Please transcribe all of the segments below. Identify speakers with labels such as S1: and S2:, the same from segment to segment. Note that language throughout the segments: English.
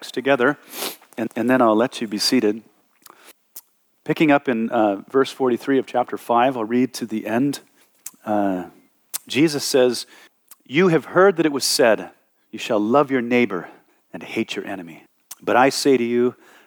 S1: together, and, and then I'll let you be seated. Picking up in uh, verse 43 of chapter 5, I'll read to the end. Uh, Jesus says, You have heard that it was said, You shall love your neighbor and hate your enemy. But I say to you,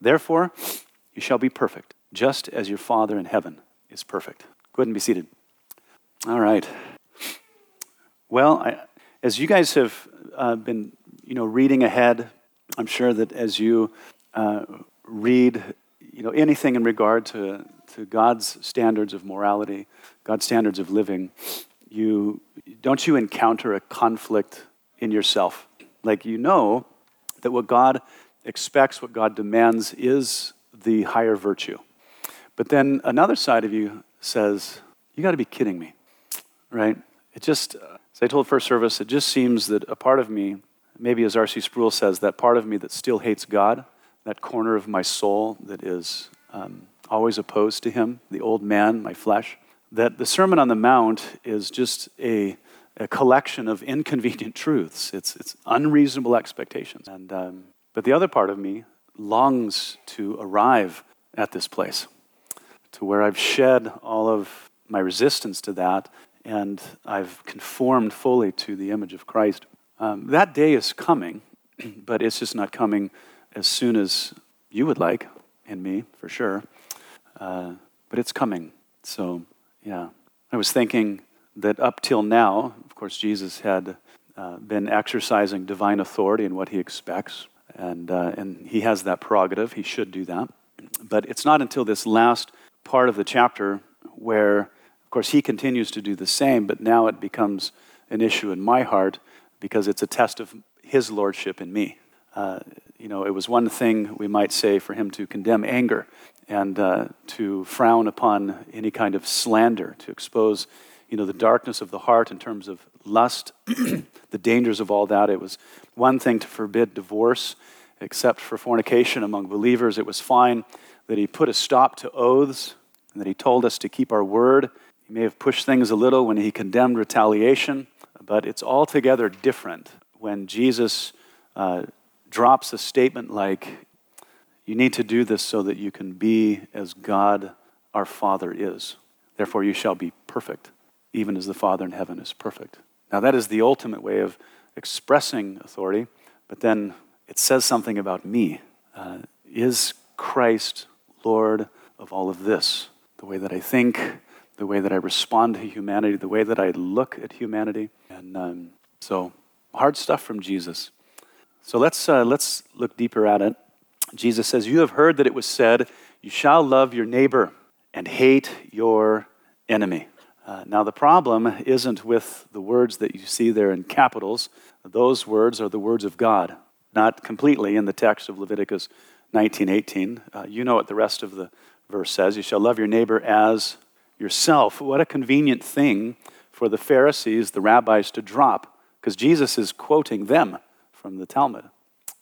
S1: Therefore, you shall be perfect, just as your Father in heaven is perfect. Go ahead and be seated. All right. Well, I, as you guys have uh, been, you know, reading ahead, I'm sure that as you uh, read, you know, anything in regard to, to God's standards of morality, God's standards of living, you don't you encounter a conflict in yourself. Like you know that what God expects, what God demands, is the higher virtue. But then another side of you says, You got to be kidding me, right? It just, as I told first service, it just seems that a part of me, maybe as R.C. Sproul says, that part of me that still hates God, that corner of my soul that is um, always opposed to Him, the old man, my flesh, that the Sermon on the Mount is just a, a collection of inconvenient truths. It's, it's unreasonable expectations. And um, but the other part of me longs to arrive at this place, to where I've shed all of my resistance to that and I've conformed fully to the image of Christ. Um, that day is coming, but it's just not coming as soon as you would like, and me, for sure. Uh, but it's coming. So, yeah. I was thinking that up till now, of course, Jesus had uh, been exercising divine authority in what he expects and, uh, and he has that prerogative. He should do that. But it's not until this last part of the chapter where, of course, he continues to do the same, but now it becomes an issue in my heart because it's a test of his lordship in me. Uh, you know, it was one thing we might say for him to condemn anger and uh, to frown upon any kind of slander, to expose, you know, the darkness of the heart in terms of lust, the dangers of all that. It was one thing to forbid divorce, except for fornication among believers. It was fine that he put a stop to oaths and that he told us to keep our word. He may have pushed things a little when he condemned retaliation, but it's altogether different when Jesus uh, drops a statement like, You need to do this so that you can be as God our Father is. Therefore, you shall be perfect, even as the Father in heaven is perfect. Now, that is the ultimate way of expressing authority, but then it says something about me. Uh, is Christ Lord of all of this? The way that I think, the way that I respond to humanity, the way that I look at humanity. And um, so, hard stuff from Jesus. So let's, uh, let's look deeper at it. Jesus says, You have heard that it was said, You shall love your neighbor and hate your enemy. Uh, now, the problem isn't with the words that you see there in capitals. Those words are the words of God, not completely in the text of Leviticus 19:18. Uh, you know what the rest of the verse says: "You shall love your neighbor as yourself." What a convenient thing for the Pharisees, the rabbis, to drop, because Jesus is quoting them from the Talmud.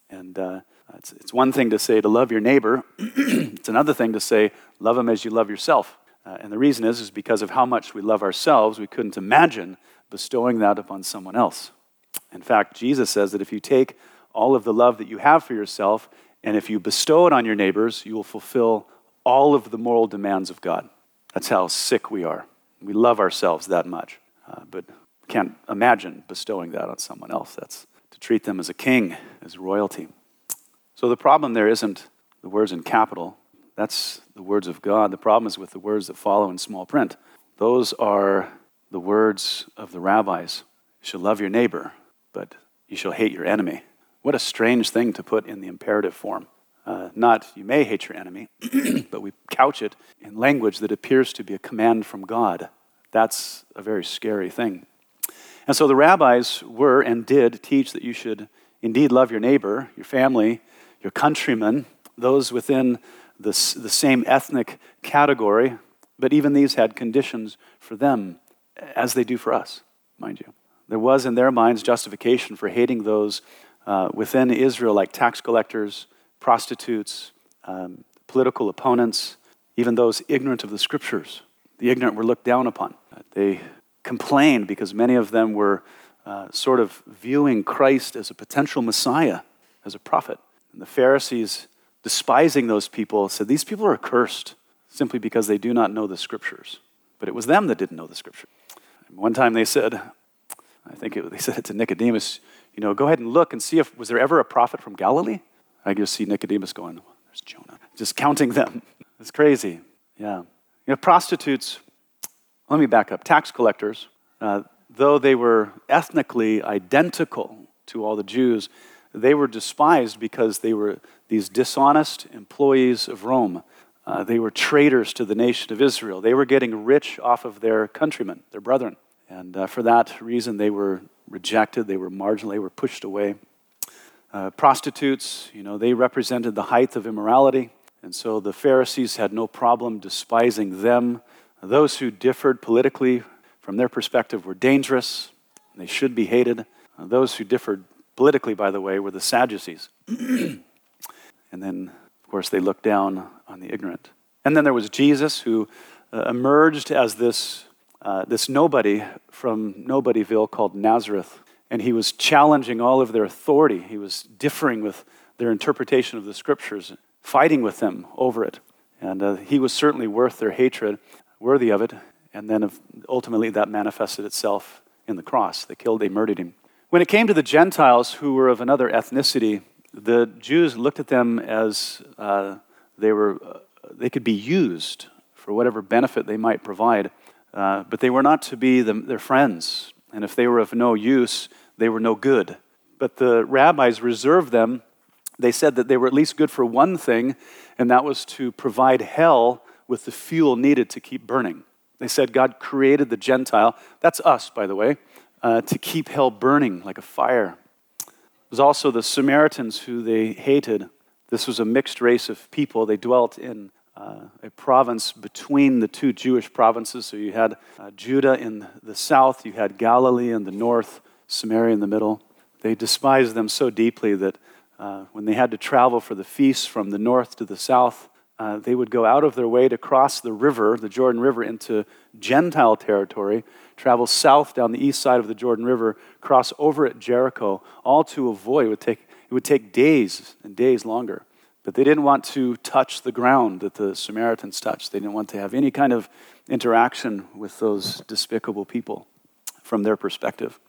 S1: And uh, it's, it's one thing to say to love your neighbor; it's another thing to say love him as you love yourself. Uh, and the reason is, is because of how much we love ourselves, we couldn't imagine bestowing that upon someone else. In fact, Jesus says that if you take all of the love that you have for yourself and if you bestow it on your neighbors, you will fulfill all of the moral demands of God. That's how sick we are. We love ourselves that much, uh, but can't imagine bestowing that on someone else. That's to treat them as a king, as royalty. So the problem there isn't the words in capital, that's the words of God. The problem is with the words that follow in small print. Those are the words of the rabbis. You shall love your neighbor, but you shall hate your enemy. What a strange thing to put in the imperative form. Uh, not you may hate your enemy, but we couch it in language that appears to be a command from God. That's a very scary thing. And so the rabbis were and did teach that you should indeed love your neighbor, your family, your countrymen, those within the, the same ethnic category, but even these had conditions for them, as they do for us, mind you. There was in their minds justification for hating those uh, within Israel, like tax collectors, prostitutes, um, political opponents, even those ignorant of the scriptures. The ignorant were looked down upon. They complained because many of them were uh, sort of viewing Christ as a potential Messiah, as a prophet. And the Pharisees, despising those people, said, These people are cursed simply because they do not know the scriptures. But it was them that didn't know the scripture. One time they said, I think it, they said it to Nicodemus, you know, go ahead and look and see if was there ever a prophet from Galilee? I just see Nicodemus going, there's Jonah. Just counting them. It's crazy. Yeah. You know, prostitutes, let me back up. Tax collectors, uh, though they were ethnically identical to all the Jews, they were despised because they were these dishonest employees of Rome. Uh, they were traitors to the nation of Israel. They were getting rich off of their countrymen, their brethren. And uh, for that reason, they were rejected, they were marginal, they were pushed away. Uh, prostitutes, you know, they represented the height of immorality. And so the Pharisees had no problem despising them. Those who differed politically from their perspective were dangerous. They should be hated. Uh, those who differed politically, by the way, were the Sadducees. and then, of course, they looked down on the ignorant. And then there was Jesus, who uh, emerged as this, uh, this nobody from Nobodyville called Nazareth. And he was challenging all of their authority. He was differing with their interpretation of the scriptures, fighting with them over it. And uh, he was certainly worth their hatred, worthy of it. And then ultimately that manifested itself in the cross. They killed, they murdered him. When it came to the Gentiles who were of another ethnicity, the Jews looked at them as uh, they, were, uh, they could be used for whatever benefit they might provide, uh, but they were not to be the, their friends. And if they were of no use, they were no good. But the rabbis reserved them. They said that they were at least good for one thing, and that was to provide hell with the fuel needed to keep burning. They said God created the Gentile, that's us, by the way, uh, to keep hell burning like a fire. It was also the Samaritans who they hated. This was a mixed race of people. They dwelt in uh, a province between the two Jewish provinces. So you had uh, Judah in the south, you had Galilee in the north, Samaria in the middle. They despised them so deeply that uh, when they had to travel for the feasts from the north to the south, uh, they would go out of their way to cross the river, the Jordan River, into Gentile territory, travel south down the east side of the Jordan River, cross over at Jericho, all to avoid. It would take, it would take days and days longer. But they didn't want to touch the ground that the Samaritans touched. They didn't want to have any kind of interaction with those despicable people from their perspective.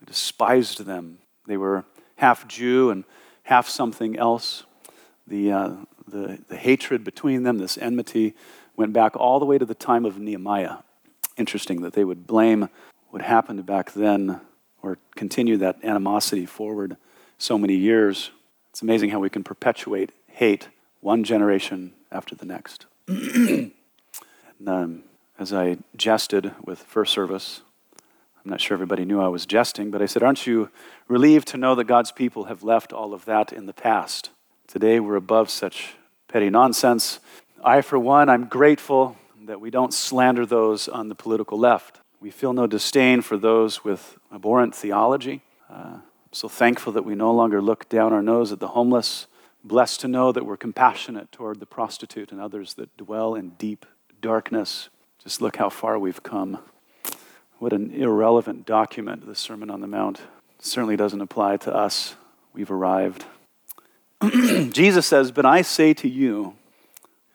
S1: They despised them. They were half Jew and half something else. The, uh, the, the hatred between them, this enmity, went back all the way to the time of Nehemiah. Interesting that they would blame what happened back then or continue that animosity forward so many years. It's amazing how we can perpetuate hate one generation after the next. and, um, as I jested with first service, I'm not sure everybody knew I was jesting, but I said, Aren't you relieved to know that God's people have left all of that in the past? Today we're above such petty nonsense. I, for one, I'm grateful that we don't slander those on the political left. We feel no disdain for those with abhorrent theology. Uh, so thankful that we no longer look down our nose at the homeless. Blessed to know that we're compassionate toward the prostitute and others that dwell in deep darkness. Just look how far we've come. What an irrelevant document, the Sermon on the Mount. It certainly doesn't apply to us. We've arrived. Jesus says, But I say to you,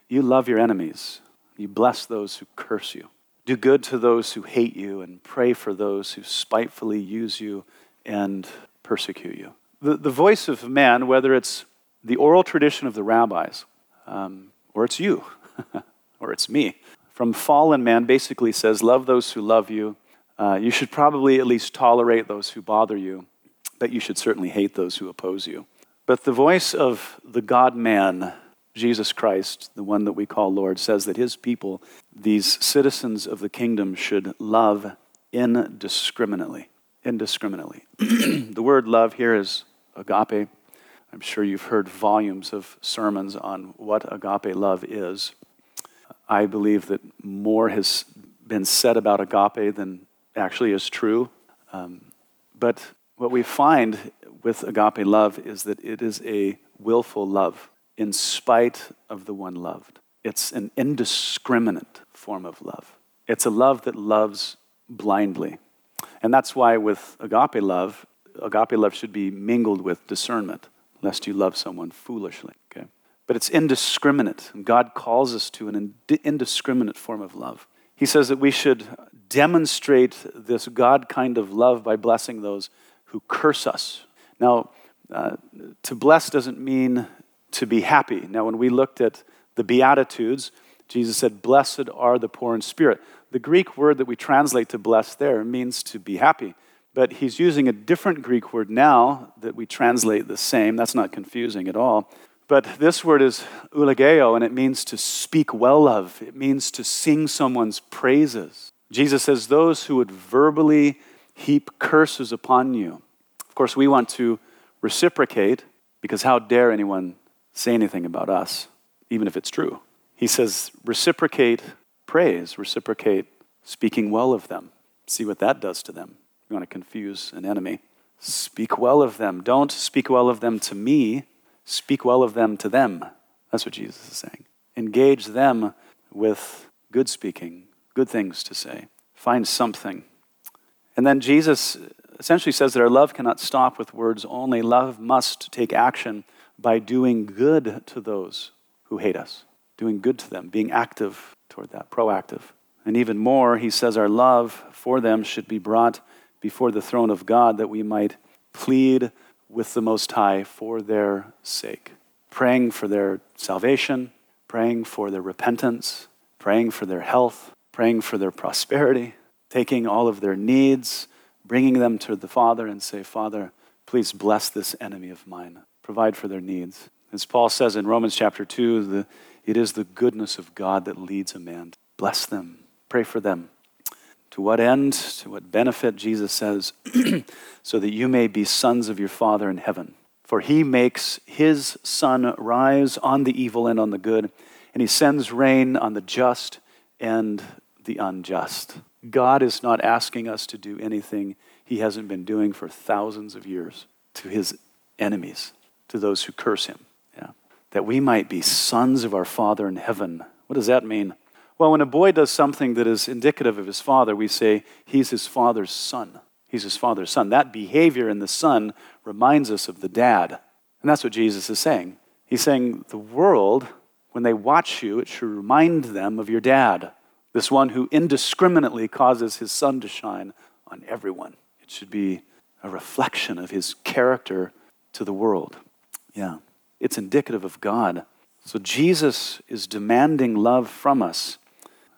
S1: you love your enemies, you bless those who curse you, do good to those who hate you, and pray for those who spitefully use you and persecute you. The, the voice of man, whether it's the oral tradition of the rabbis, um, or it's you, or it's me, from fallen man basically says, Love those who love you. Uh, you should probably at least tolerate those who bother you, but you should certainly hate those who oppose you. But the voice of the God man, Jesus Christ, the one that we call Lord, says that his people, these citizens of the kingdom, should love indiscriminately. Indiscriminately. the word love here is agape. I'm sure you've heard volumes of sermons on what agape love is. I believe that more has been said about agape than actually is true. Um, but what we find with agape love is that it is a willful love in spite of the one loved. It's an indiscriminate form of love. It's a love that loves blindly. And that's why with agape love, agape love should be mingled with discernment, lest you love someone foolishly. Okay? But it's indiscriminate. And God calls us to an indiscriminate form of love. He says that we should demonstrate this God kind of love by blessing those who curse us. Now, uh, to bless doesn't mean to be happy. Now, when we looked at the Beatitudes, Jesus said, Blessed are the poor in spirit. The Greek word that we translate to bless there means to be happy. But he's using a different Greek word now that we translate the same. That's not confusing at all. But this word is eulogeo, and it means to speak well of. It means to sing someone's praises. Jesus says, Those who would verbally heap curses upon you. Of course, we want to reciprocate because how dare anyone say anything about us, even if it's true? He says, reciprocate praise, reciprocate speaking well of them. See what that does to them. You want to confuse an enemy. Speak well of them. Don't speak well of them to me, speak well of them to them. That's what Jesus is saying. Engage them with good speaking, good things to say. Find something. And then Jesus essentially says that our love cannot stop with words only. Love must take action by doing good to those who hate us doing good to them, being active toward that, proactive. And even more, he says our love for them should be brought before the throne of God that we might plead with the Most High for their sake, praying for their salvation, praying for their repentance, praying for their health, praying for their prosperity, taking all of their needs, bringing them to the Father and say, Father, please bless this enemy of mine, provide for their needs. As Paul says in Romans chapter 2, the it is the goodness of God that leads a man. Bless them, pray for them. To what end? To what benefit? Jesus says, so that you may be sons of your Father in heaven. For he makes his sun rise on the evil and on the good, and he sends rain on the just and the unjust. God is not asking us to do anything he hasn't been doing for thousands of years to his enemies, to those who curse him Yeah. that we might be sons of our Father in heaven. What does that mean? Well, when a boy does something that is indicative of his father, we say he's his father's son. He's his father's son. That behavior in the son reminds us of the dad. And that's what Jesus is saying. He's saying the world, when they watch you, it should remind them of your dad, this one who indiscriminately causes his sun to shine on everyone. It should be a reflection of his character to the world. Yeah it's indicative of God. So Jesus is demanding love from us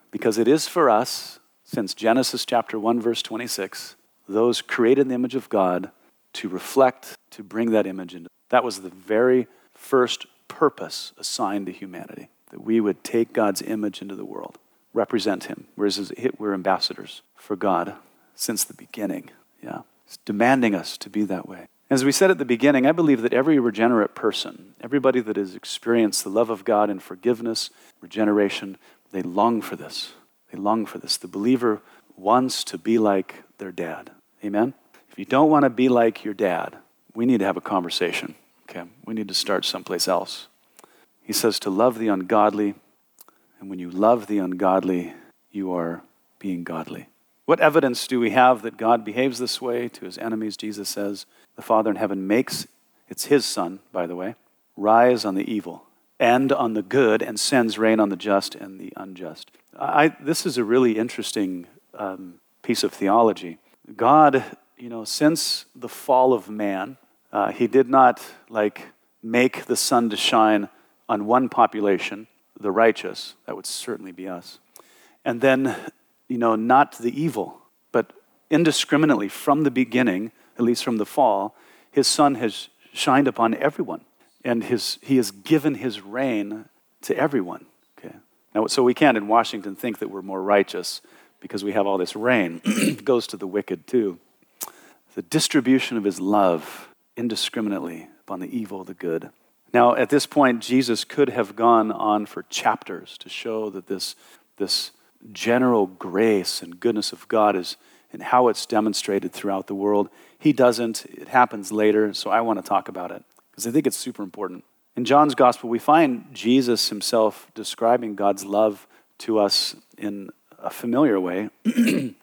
S1: because it is for us, since Genesis chapter 1, verse 26, those created in the image of God to reflect, to bring that image into. That was the very first purpose assigned to humanity, that we would take God's image into the world, represent Him. Whereas we're ambassadors for God since the beginning. Yeah. It's demanding us to be that way. As we said at the beginning, I believe that every regenerate person, everybody that has experienced the love of God and forgiveness, regeneration, they long for this. They long for this. The believer wants to be like their dad. Amen? If you don't want to be like your dad, we need to have a conversation. Okay? We need to start someplace else. He says to love the ungodly, and when you love the ungodly, you are being godly. What evidence do we have that God behaves this way to his enemies? Jesus says, The Father in heaven makes, it's his Son, by the way, rise on the evil and on the good and sends rain on the just and the unjust. I, this is a really interesting um, piece of theology. God, you know, since the fall of man, uh, he did not like make the sun to shine on one population, the righteous, that would certainly be us, and then you know, not the evil, but indiscriminately from the beginning, at least from the fall, his sun has shined upon everyone. And his, he has given his rain to everyone. Okay. Now, so we can't in Washington think that we're more righteous because we have all this rain. it goes to the wicked too. The distribution of his love indiscriminately upon the evil, the good. Now, at this point, Jesus could have gone on for chapters to show that this, this general grace and goodness of God is and how it's demonstrated throughout the world. He doesn't. It happens later, so I want to talk about it because I think it's super important. In John's gospel, we find Jesus himself describing God's love to us in a familiar way.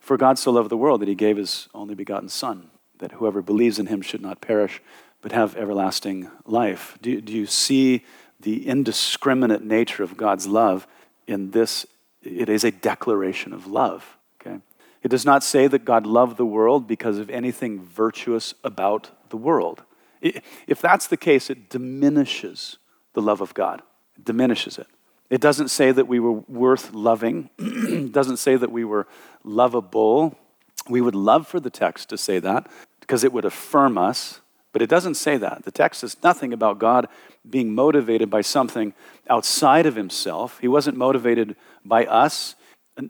S1: For God so loved the world that he gave his only begotten Son, that whoever believes in him should not perish, but have everlasting life. Do, do you see the indiscriminate nature of God's love in this? It is a declaration of love. It does not say that God loved the world because of anything virtuous about the world. If that's the case, it diminishes the love of God. It diminishes it. It doesn't say that we were worth loving. it doesn't say that we were lovable. We would love for the text to say that because it would affirm us, but it doesn't say that. The text says nothing about God being motivated by something outside of himself. He wasn't motivated by us,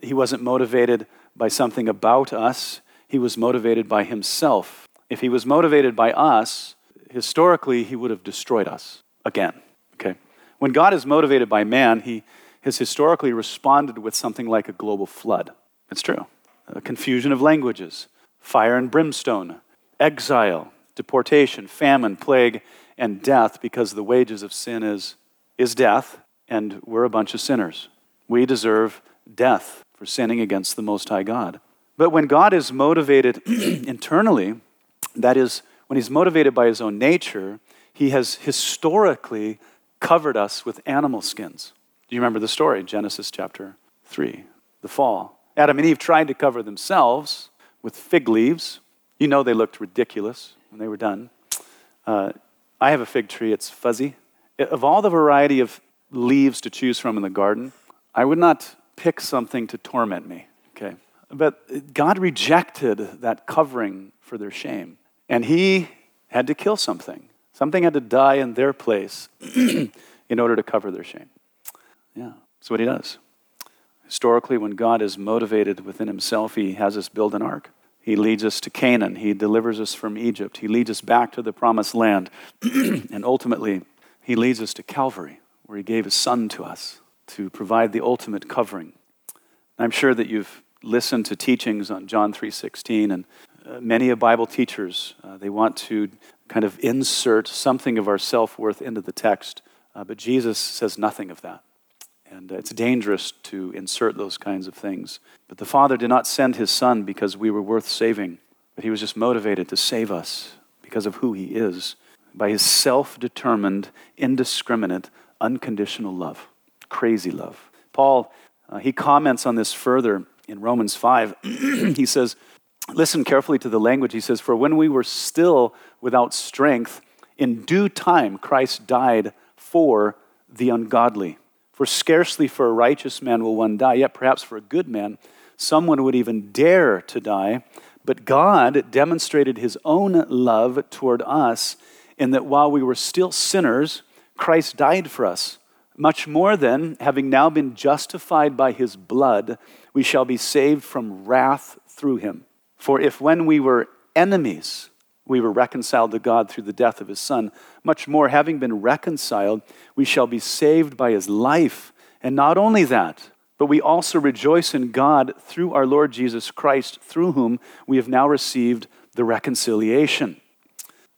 S1: he wasn't motivated by something about us. He was motivated by himself. If he was motivated by us, historically, he would have destroyed us again. Okay? When God is motivated by man, he has historically responded with something like a global flood. It's true. A confusion of languages, fire and brimstone, exile, deportation, famine, plague, and death because the wages of sin is, is death, and we're a bunch of sinners. We deserve death for sinning against the Most High God. But when God is motivated internally, that is, when he's motivated by his own nature, he has historically covered us with animal skins. Do you remember the story? Genesis chapter 3, the fall. Adam and Eve tried to cover themselves with fig leaves. You know they looked ridiculous when they were done. Uh, I have a fig tree, it's fuzzy. Of all the variety of leaves to choose from in the garden, I would not pick something to torment me, okay? But God rejected that covering for their shame. And he had to kill something. Something had to die in their place in order to cover their shame. Yeah, that's what he does. Historically, when God is motivated within himself, he has us build an ark. He leads us to Canaan. He delivers us from Egypt. He leads us back to the promised land. and ultimately, he leads us to Calvary, where he gave his son to us to provide the ultimate covering. I'm sure that you've listened to teachings on John 3:16 and uh, many of Bible teachers, uh, they want to kind of insert something of our self worth into the text, uh, but Jesus says nothing of that. And uh, it's dangerous to insert those kinds of things. But the Father did not send his Son because we were worth saving, but he was just motivated to save us because of who he is by his self determined, indiscriminate, unconditional love. Crazy love. Paul, uh, he comments on this further in Romans 5. he says, Listen carefully to the language. He says, For when we were still without strength, in due time Christ died for the ungodly. For scarcely for a righteous man will one die, yet perhaps for a good man, someone would even dare to die. But God demonstrated his own love toward us in that while we were still sinners, Christ died for us. Much more than, having now been justified by his blood, we shall be saved from wrath through him. For if when we were enemies, we were reconciled to God through the death of his Son, much more, having been reconciled, we shall be saved by his life. And not only that, but we also rejoice in God through our Lord Jesus Christ, through whom we have now received the reconciliation.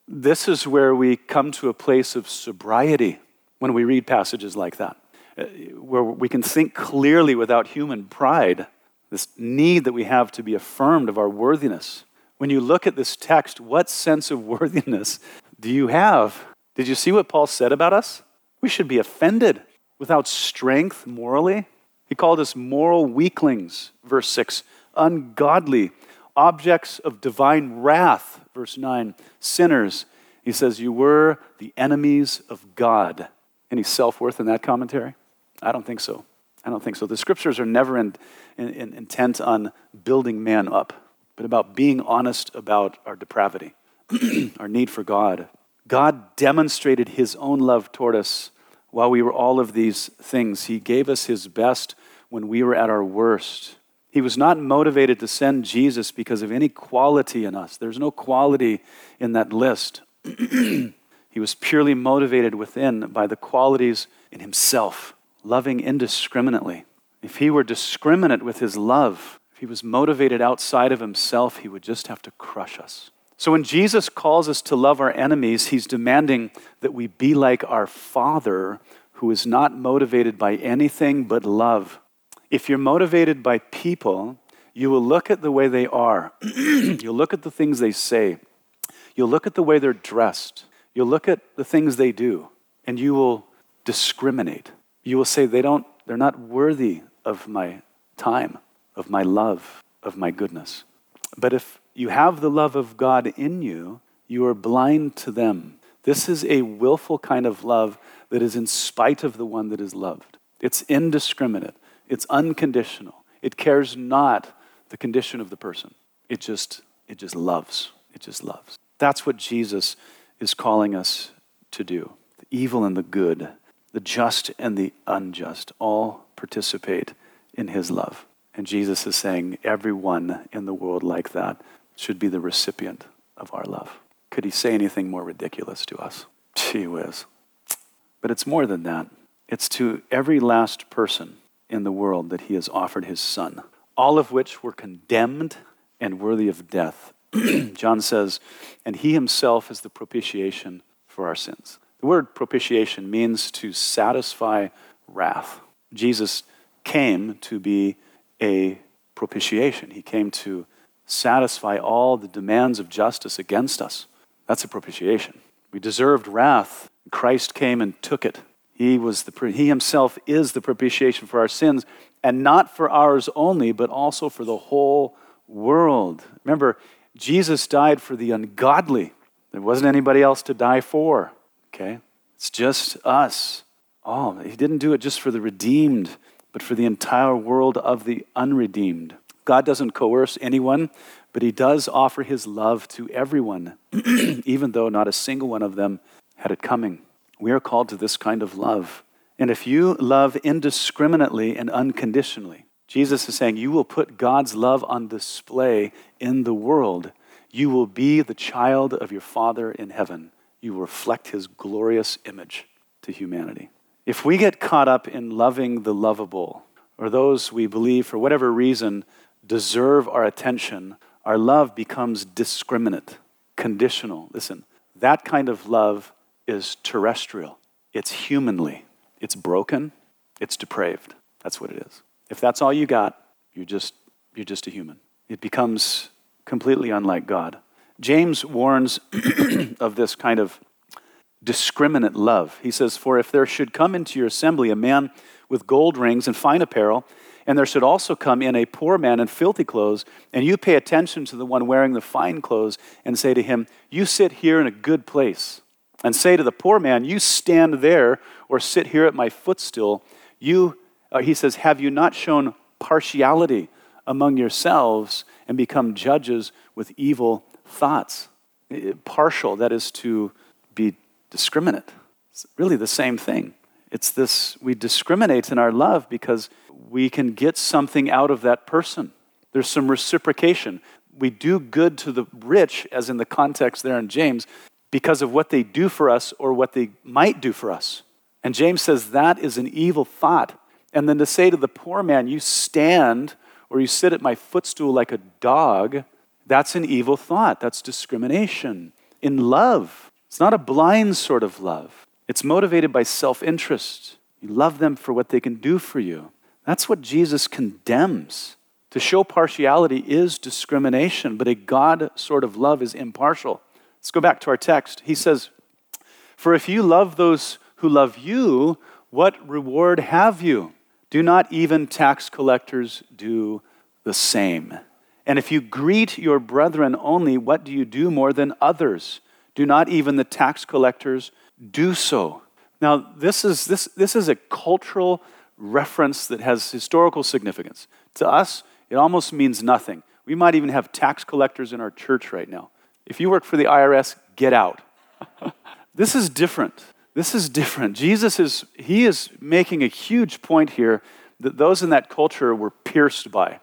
S1: This is where we come to a place of sobriety when we read passages like that, uh, where we can think clearly without human pride this need that we have to be affirmed of our worthiness. When you look at this text, what sense of worthiness do you have? Did you see what Paul said about us? We should be offended without strength morally. He called us moral weaklings, verse 6, ungodly, objects of divine wrath, verse 9, sinners. He says, You were the enemies of God. Any self worth in that commentary? I don't think so. I don't think so. The scriptures are never in, in, in, intent on building man up, but about being honest about our depravity, our need for God. God demonstrated his own love toward us while we were all of these things. He gave us his best when we were at our worst. He was not motivated to send Jesus because of any quality in us. There's no quality in that list. he was purely motivated within by the qualities in himself, loving indiscriminately. If he were discriminate with his love, if he was motivated outside of himself, he would just have to crush us. So when Jesus calls us to love our enemies, he's demanding that we be like our Father who is not motivated by anything but love. If you're motivated by people, you will look at the way they are. You'll look at the things they say. You'll look at the way they're dressed. You'll look at the things they do, and you will discriminate. You will say they don't they're not worthy of my time, of my love, of my goodness. But if you have the love of God in you, you are blind to them. This is a willful kind of love that is in spite of the one that is loved. It's indiscriminate, it's unconditional. It cares not the condition of the person. It just it just loves. It just loves. That's what Jesus is calling us to do. The evil and the good the just and the unjust all participate in his love. And Jesus is saying everyone in the world like that should be the recipient of our love. Could he say anything more ridiculous to us? Gee whiz. But it's more than that. It's to every last person in the world that he has offered his son, all of which were condemned and worthy of death. John says, and he himself is the propitiation for our sins. The word propitiation means to satisfy wrath. Jesus came to be a propitiation. He came to satisfy all the demands of justice against us. That's a propitiation. We deserved wrath. Christ came and took it. He, was the, he himself is the propitiation for our sins, and not for ours only, but also for the whole world. Remember, Jesus died for the ungodly. There wasn't anybody else to die for. Okay? It's just us. Oh, he didn't do it just for the redeemed, but for the entire world of the unredeemed. God doesn't coerce anyone, but he does offer his love to everyone, even though not a single one of them had it coming. We are called to this kind of love. And if you love indiscriminately and unconditionally, Jesus is saying you will put God's love on display in the world. You will be the child of your Father in heaven you will reflect his glorious image to humanity. If we get caught up in loving the lovable, or those we believe for whatever reason deserve our attention, our love becomes discriminate, conditional. Listen, that kind of love is terrestrial, it's humanly, it's broken, it's depraved. That's what it is. If that's all you got, you're just, you're just a human. It becomes completely unlike God. James warns of this kind of discriminate love. He says, For if there should come into your assembly a man with gold rings and fine apparel, and there should also come in a poor man in filthy clothes, and you pay attention to the one wearing the fine clothes, and say to him, You sit here in a good place, and say to the poor man, You stand there, or sit here at my footstool, you, uh, he says, Have you not shown partiality among yourselves and become judges with evil thoughts. Partial, that is to be discriminate. It's really the same thing. It's this we discriminate in our love because we can get something out of that person. There's some reciprocation. We do good to the rich, as in the context there in James, because of what they do for us or what they might do for us. And James says that is an evil thought. And then to say to the poor man, You stand or you sit at my footstool like a dog, that's an evil thought. That's discrimination. In love, it's not a blind sort of love, it's motivated by self interest. You love them for what they can do for you. That's what Jesus condemns. To show partiality is discrimination, but a God sort of love is impartial. Let's go back to our text. He says, For if you love those who love you, what reward have you? Do not even tax collectors do the same? And if you greet your brethren only, what do you do more than others? Do not even the tax collectors do so? Now, this is, this, this is a cultural reference that has historical significance. To us, it almost means nothing. We might even have tax collectors in our church right now. If you work for the IRS, get out. this is different. This is different. Jesus is, he is making a huge point here that those in that culture were pierced by.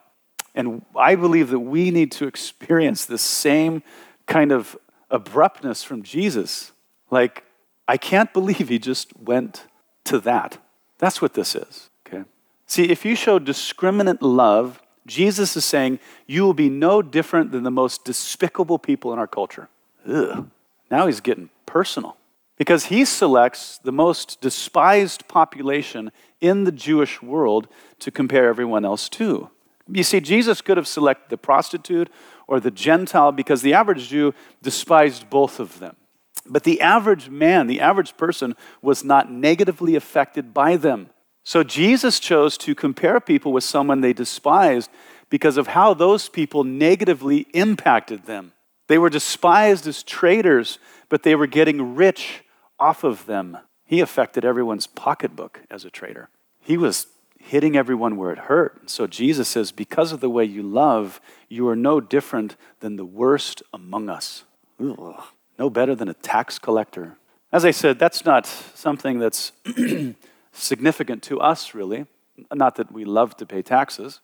S1: And I believe that we need to experience the same kind of abruptness from Jesus. Like, I can't believe he just went to that. That's what this is, okay? See, if you show discriminant love, Jesus is saying you will be no different than the most despicable people in our culture. Ugh. Now he's getting personal because he selects the most despised population in the Jewish world to compare everyone else to. You see, Jesus could have selected the prostitute or the Gentile because the average Jew despised both of them. But the average man, the average person, was not negatively affected by them. So Jesus chose to compare people with someone they despised because of how those people negatively impacted them. They were despised as traitors, but they were getting rich off of them. He affected everyone's pocketbook as a traitor. He was hitting everyone where it hurt. So Jesus says, Because of the way you love, you are no different than the worst among us. Ugh. No better than a tax collector. As I said, that's not something that's significant to us, really. Not that we love to pay taxes.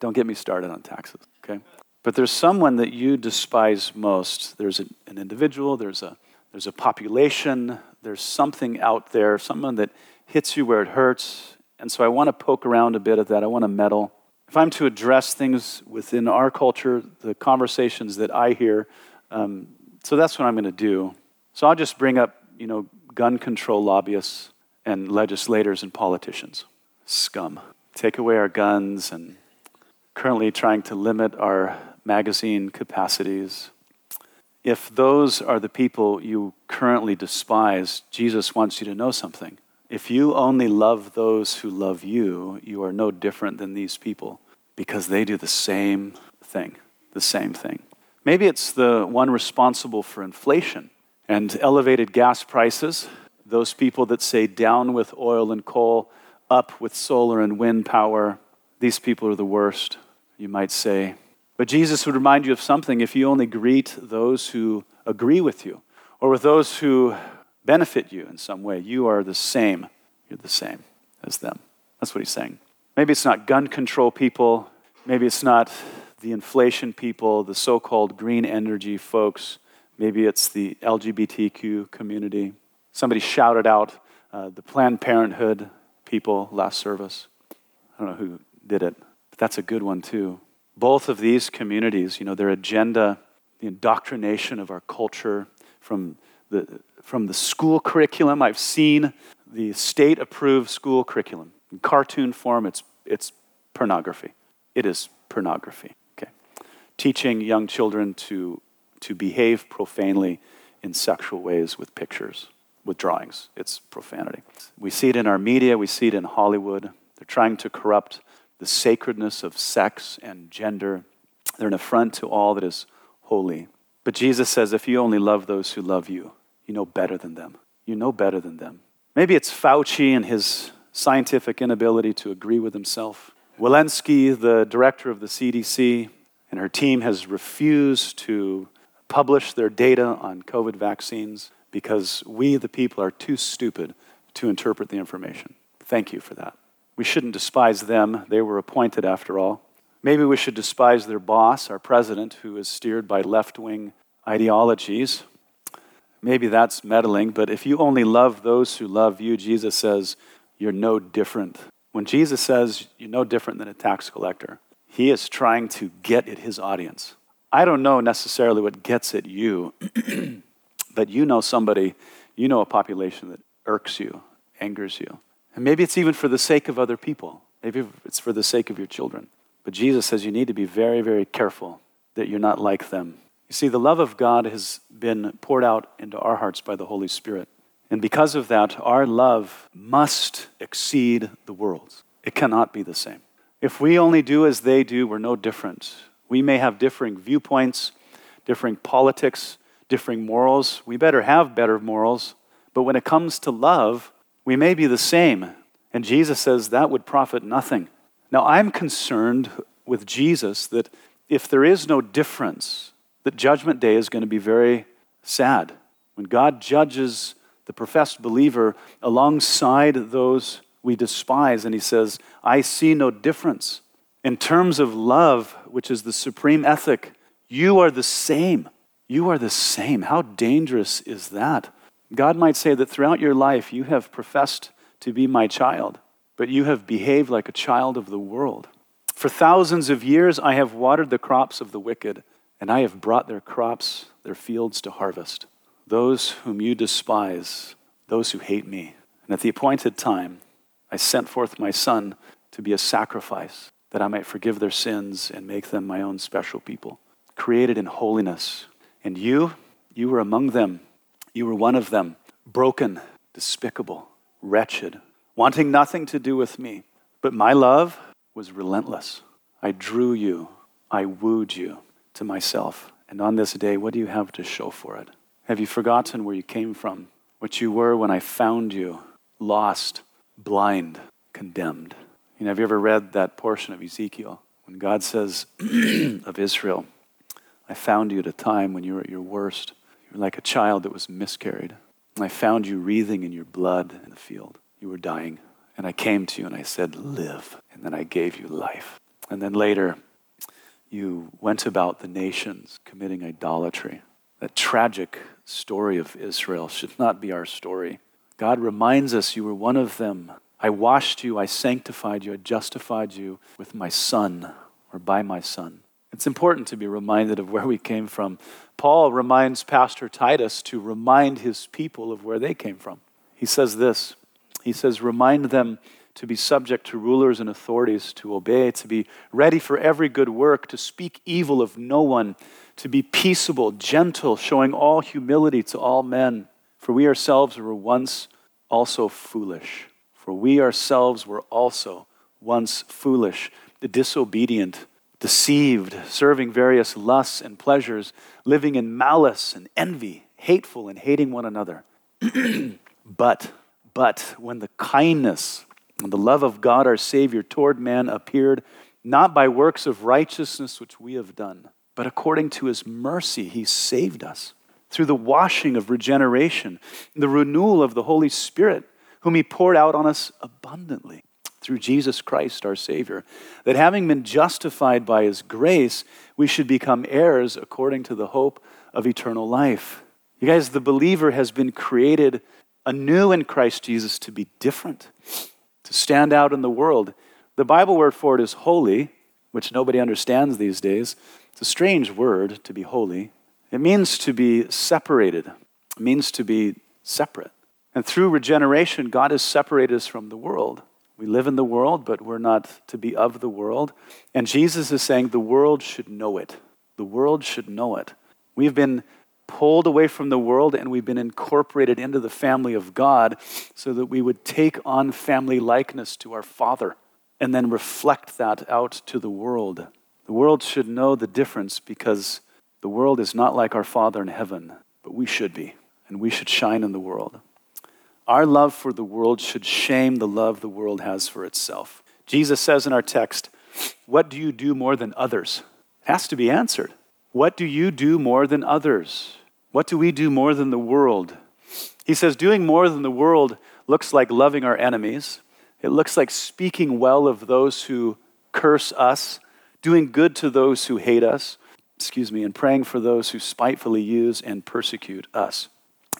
S1: Don't get me started on taxes, okay? But there's someone that you despise most. There's an individual, there's a, there's a population, there's something out there, someone that hits you where it hurts. And so I want to poke around a bit at that. I want to meddle. If I'm to address things within our culture, the conversations that I hear, um, so that's what I'm going to do. So I'll just bring up, you know, gun control lobbyists and legislators and politicians. Scum. Take away our guns and currently trying to limit our magazine capacities. If those are the people you currently despise, Jesus wants you to know something. If you only love those who love you, you are no different than these people because they do the same thing, the same thing. Maybe it's the one responsible for inflation and elevated gas prices, those people that say down with oil and coal, up with solar and wind power. These people are the worst, you might say. But Jesus would remind you of something if you only greet those who agree with you or with those who benefit you in some way, you are the same. You're the same as them. That's what he's saying. Maybe it's not gun control people. Maybe it's not the inflation people, the so called green energy folks. Maybe it's the LGBTQ community. Somebody shouted out uh, the Planned Parenthood people last service. I don't know who did it, but that's a good one too both of these communities, you know, their agenda, the indoctrination of our culture from the, from the school curriculum. I've seen the state approved school curriculum. In cartoon form, it's, it's pornography. It is pornography. Okay. Teaching young children to, to behave profanely in sexual ways with pictures, with drawings. It's profanity. We see it in our media, we see it in Hollywood. They're trying to corrupt the sacredness of sex and gender. They're an affront to all that is holy. But Jesus says, if you only love those who love you, you no better than them. You no better than them. Maybe it's Fauci and his scientific inability to agree with himself. Walensky, the director of the CDC, and her team has refused to publish their data on COVID vaccines because we, the people, are too stupid to interpret the information. Thank you for that. We shouldn't despise them. They were appointed after all. Maybe we should despise their boss, our president, who is steered by left wing ideologies. Maybe that's meddling, but if you only love those who love you, Jesus says, you're no different. When Jesus says you're no different than a tax collector, he is trying to get at his audience. I don't know necessarily what gets at you, but you know somebody, you know a population that irks you, angers you. And maybe it's even for the sake of other people. Maybe it's for the sake of your children. But Jesus says you need to be very, very careful that you're not like them. You see, the love of God has been poured out into our hearts by the Holy Spirit. And because of that, our love must exceed the world's. It cannot be the same. If we only do as they do, we're no different. We may have differing viewpoints, differing politics, differing morals. We better have better morals. But when it comes to love, we may be the same. And Jesus says that would profit nothing. Now, I'm concerned with Jesus that if there is no difference, that Judgment Day is going to be very sad. When God judges the professed believer alongside those we despise, and He says, I see no difference. In terms of love, which is the supreme ethic, you are the same. You are the same. How dangerous is that? God might say that throughout your life you have professed to be my child, but you have behaved like a child of the world. For thousands of years I have watered the crops of the wicked, and I have brought their crops, their fields to harvest. Those whom you despise, those who hate me. And at the appointed time, I sent forth my son to be a sacrifice, that I might forgive their sins and make them my own special people, created in holiness. And you, you were among them. You were one of them, broken, despicable, wretched, wanting nothing to do with me. But my love was relentless. I drew you, I wooed you to myself. And on this day, what do you have to show for it? Have you forgotten where you came from, what you were when I found you, lost, blind, condemned? Have you ever read that portion of Ezekiel when God says of Israel, I found you at a time when you were at your worst. You were like a child that was miscarried. I found you wreathing in your blood in the field. You were dying. And I came to you and I said, Live. And then I gave you life. And then later, you went about the nations committing idolatry. That tragic story of Israel should not be our story. God reminds us you were one of them. I washed you, I sanctified you, I justified you with my son or by my son. It's important to be reminded of where we came from. Paul reminds Pastor Titus to remind his people of where they came from. He says this He says, Remind them to be subject to rulers and authorities, to obey, to be ready for every good work, to speak evil of no one, to be peaceable, gentle, showing all humility to all men. For we ourselves were once also foolish. For we ourselves were also once foolish, the disobedient, deceived, serving various lusts and pleasures, living in malice and envy, hateful and hating one another. but, but when the kindness and the love of God our Savior toward man appeared, not by works of righteousness which we have done, but according to his mercy, he saved us through the washing of regeneration, the renewal of the Holy Spirit, whom he poured out on us abundantly through Jesus Christ our Savior, that having been justified by his grace, we should become heirs according to the hope of eternal life. You guys, the believer has been created anew in Christ Jesus to be different to stand out in the world. The Bible word for it is holy, which nobody understands these days. It's a strange word to be holy. It means to be separated, it means to be separate. And through regeneration, God has separated us from the world. We live in the world, but we're not to be of the world. And Jesus is saying the world should know it. The world should know it. We've been pulled away from the world and we've been incorporated into the family of God so that we would take on family likeness to our Father and then reflect that out to the world. The world should know the difference because the world is not like our Father in heaven, but we should be, and we should shine in the world. Our love for the world should shame the love the world has for itself. Jesus says in our text, What do you do more than others? It has to be answered. What do you do more than others? What do we do more than the world? He says, doing more than the world looks like loving our enemies. It looks like speaking well of those who curse us, doing good to those who hate us, excuse me, and praying for those who spitefully use and persecute us.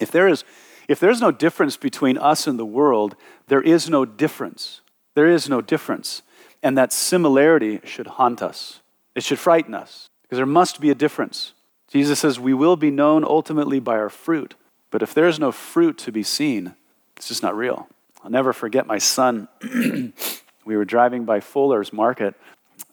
S1: If there is if there's no difference between us and the world, there is no difference. There is no difference. And that similarity should haunt us. It should frighten us. Because there must be a difference. Jesus says we will be known ultimately by our fruit. But if there's no fruit to be seen, it's just not real. I'll never forget my son. we were driving by Fuller's Market,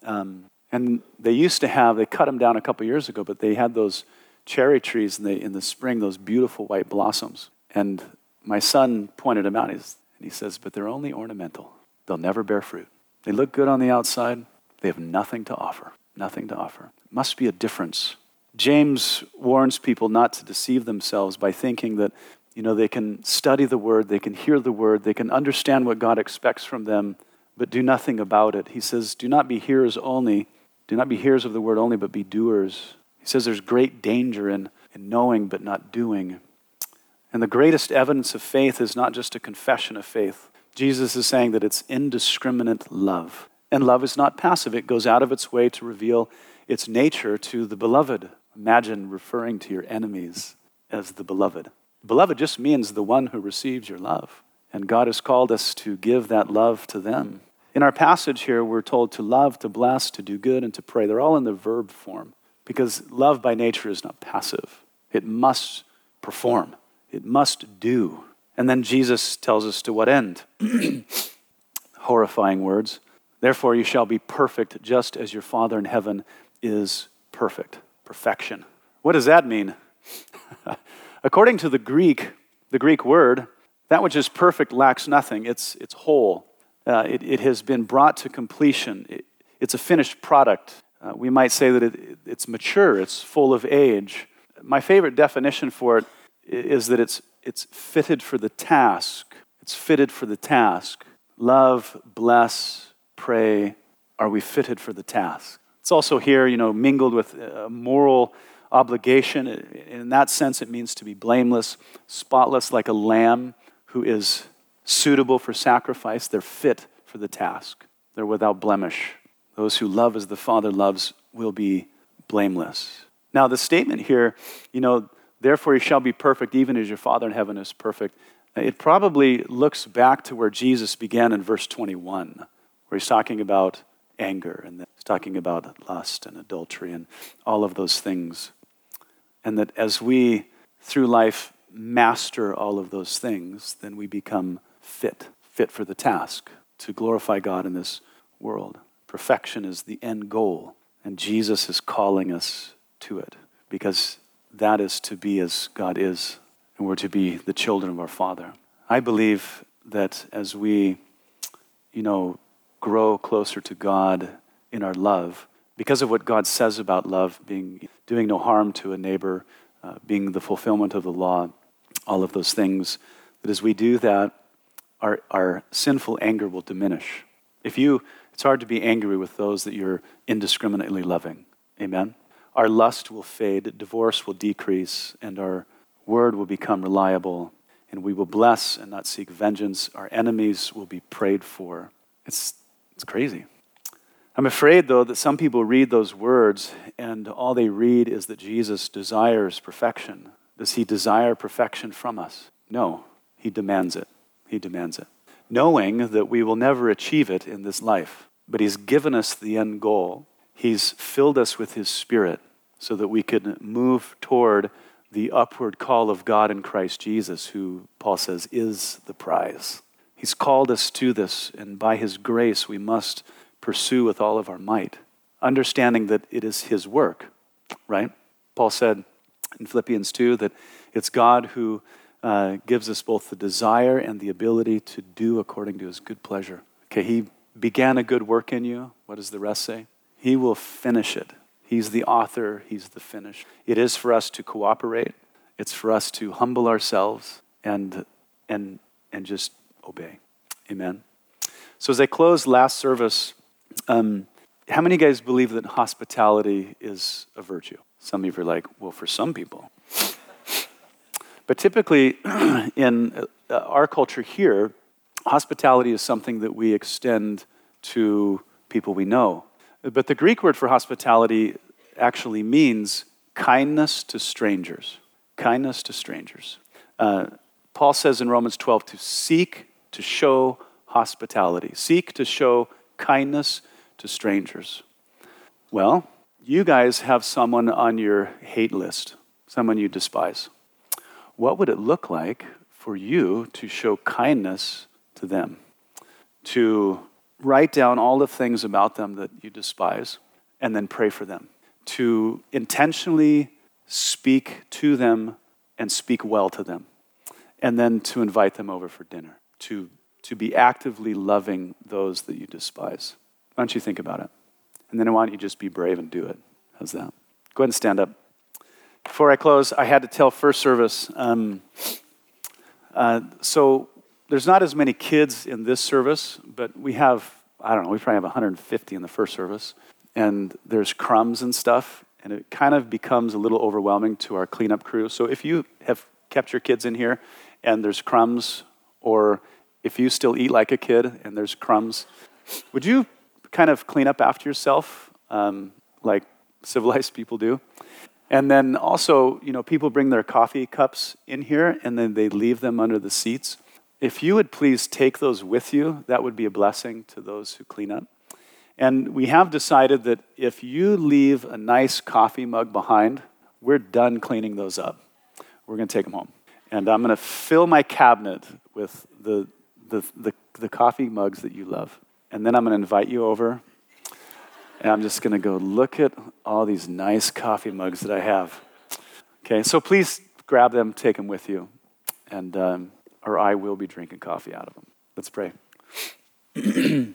S1: um, and they used to have, they cut them down a couple years ago, but they had those cherry trees in the, in the spring, those beautiful white blossoms. And my son pointed them out, and he says, But they're only ornamental. They'll never bear fruit. They look good on the outside, they have nothing to offer. Nothing to offer must be a difference. James warns people not to deceive themselves by thinking that you know they can study the word, they can hear the word, they can understand what God expects from them, but do nothing about it. He says, "Do not be hearers only, do not be hearers of the word only, but be doers." He says there's great danger in, in knowing but not doing. And the greatest evidence of faith is not just a confession of faith. Jesus is saying that it's indiscriminate love. And love is not passive, it goes out of its way to reveal its nature to the beloved. Imagine referring to your enemies as the beloved. Beloved just means the one who receives your love. And God has called us to give that love to them. In our passage here, we're told to love, to bless, to do good, and to pray. They're all in the verb form because love by nature is not passive, it must perform, it must do. And then Jesus tells us to what end? Horrifying words. Therefore, you shall be perfect just as your Father in heaven is perfect. Perfection. What does that mean? According to the Greek, the Greek word, that which is perfect lacks nothing. It's, it's whole. Uh, it, it has been brought to completion. It, it's a finished product. Uh, we might say that it, it's mature, it's full of age. My favorite definition for it is that it's, it's fitted for the task. It's fitted for the task. Love, bless, pray. Are we fitted for the task? It's also here, you know, mingled with a moral obligation. In that sense, it means to be blameless, spotless like a lamb who is suitable for sacrifice. They're fit for the task, they're without blemish. Those who love as the Father loves will be blameless. Now, the statement here, you know, therefore you shall be perfect even as your Father in heaven is perfect, it probably looks back to where Jesus began in verse 21, where he's talking about anger and he's talking about lust and adultery and all of those things. And that as we, through life, master all of those things, then we become fit, fit for the task to glorify God in this world. Perfection is the end goal, and Jesus is calling us to it because that is to be as God is, and we're to be the children of our Father. I believe that as we, you know, grow closer to God in our love, because of what God says about love, being doing no harm to a neighbor, uh, being the fulfillment of the law, all of those things, that as we do that, our, our sinful anger will diminish. If you, it's hard to be angry with those that you're indiscriminately loving. Amen? Our lust will fade, divorce will decrease, and our word will become reliable, and we will bless and not seek vengeance. Our enemies will be prayed for. It's, it's crazy. I'm afraid, though, that some people read those words and all they read is that Jesus desires perfection. Does he desire perfection from us? No, he demands it. He demands it. Knowing that we will never achieve it in this life, but he's given us the end goal. He's filled us with his spirit so that we can move toward the upward call of God in Christ Jesus, who Paul says is the prize. He's called us to this, and by his grace, we must pursue with all of our might, understanding that it is His work, right? Paul said in Philippians 2 that it's God who uh, gives us both the desire and the ability to do according to His good pleasure. Okay, He began a good work in you. What does the rest say? He will finish it. He's the author, He's the finish. It is for us to cooperate, it's for us to humble ourselves and, and, and just obey. Amen. So, as I close last service, um, how many guys believe that hospitality is a virtue? Some of you are like, well, for some people. But typically, in uh, our culture here, hospitality is something that we extend to people we know. But the Greek word for hospitality actually means kindness to strangers. Kindness to strangers. Uh, Paul says in Romans 12 to seek to show hospitality, seek to show kindness to strangers. Well, you guys have someone on your hate list, someone you despise. What would it look like for you to show kindness to them? To write down all the things about them that you despise and then pray for them. To intentionally speak to them and speak well to them. And then to invite them over for dinner. To to be actively loving those that you despise. Why don't you think about it? And then why don't you just be brave and do it? How's that? Go ahead and stand up. Before I close, I had to tell first service. Um, uh, so there's not as many kids in this service, but we have, I don't know, we probably have 150 in the first service. And there's crumbs and stuff, and it kind of becomes a little overwhelming to our cleanup crew. So if you have kept your kids in here and there's crumbs or if you still eat like a kid and there's crumbs, would you kind of clean up after yourself um, like civilized people do? And then also, you know, people bring their coffee cups in here and then they leave them under the seats. If you would please take those with you, that would be a blessing to those who clean up. And we have decided that if you leave a nice coffee mug behind, we're done cleaning those up. We're going to take them home. And I'm going to fill my cabinet with the, the, the, the coffee mugs that you love. And then I'm going to invite you over and I'm just going to go look at all these nice coffee mugs that I have. Okay, so please grab them, take them with you, and um, or I will be drinking coffee out of them. Let's pray.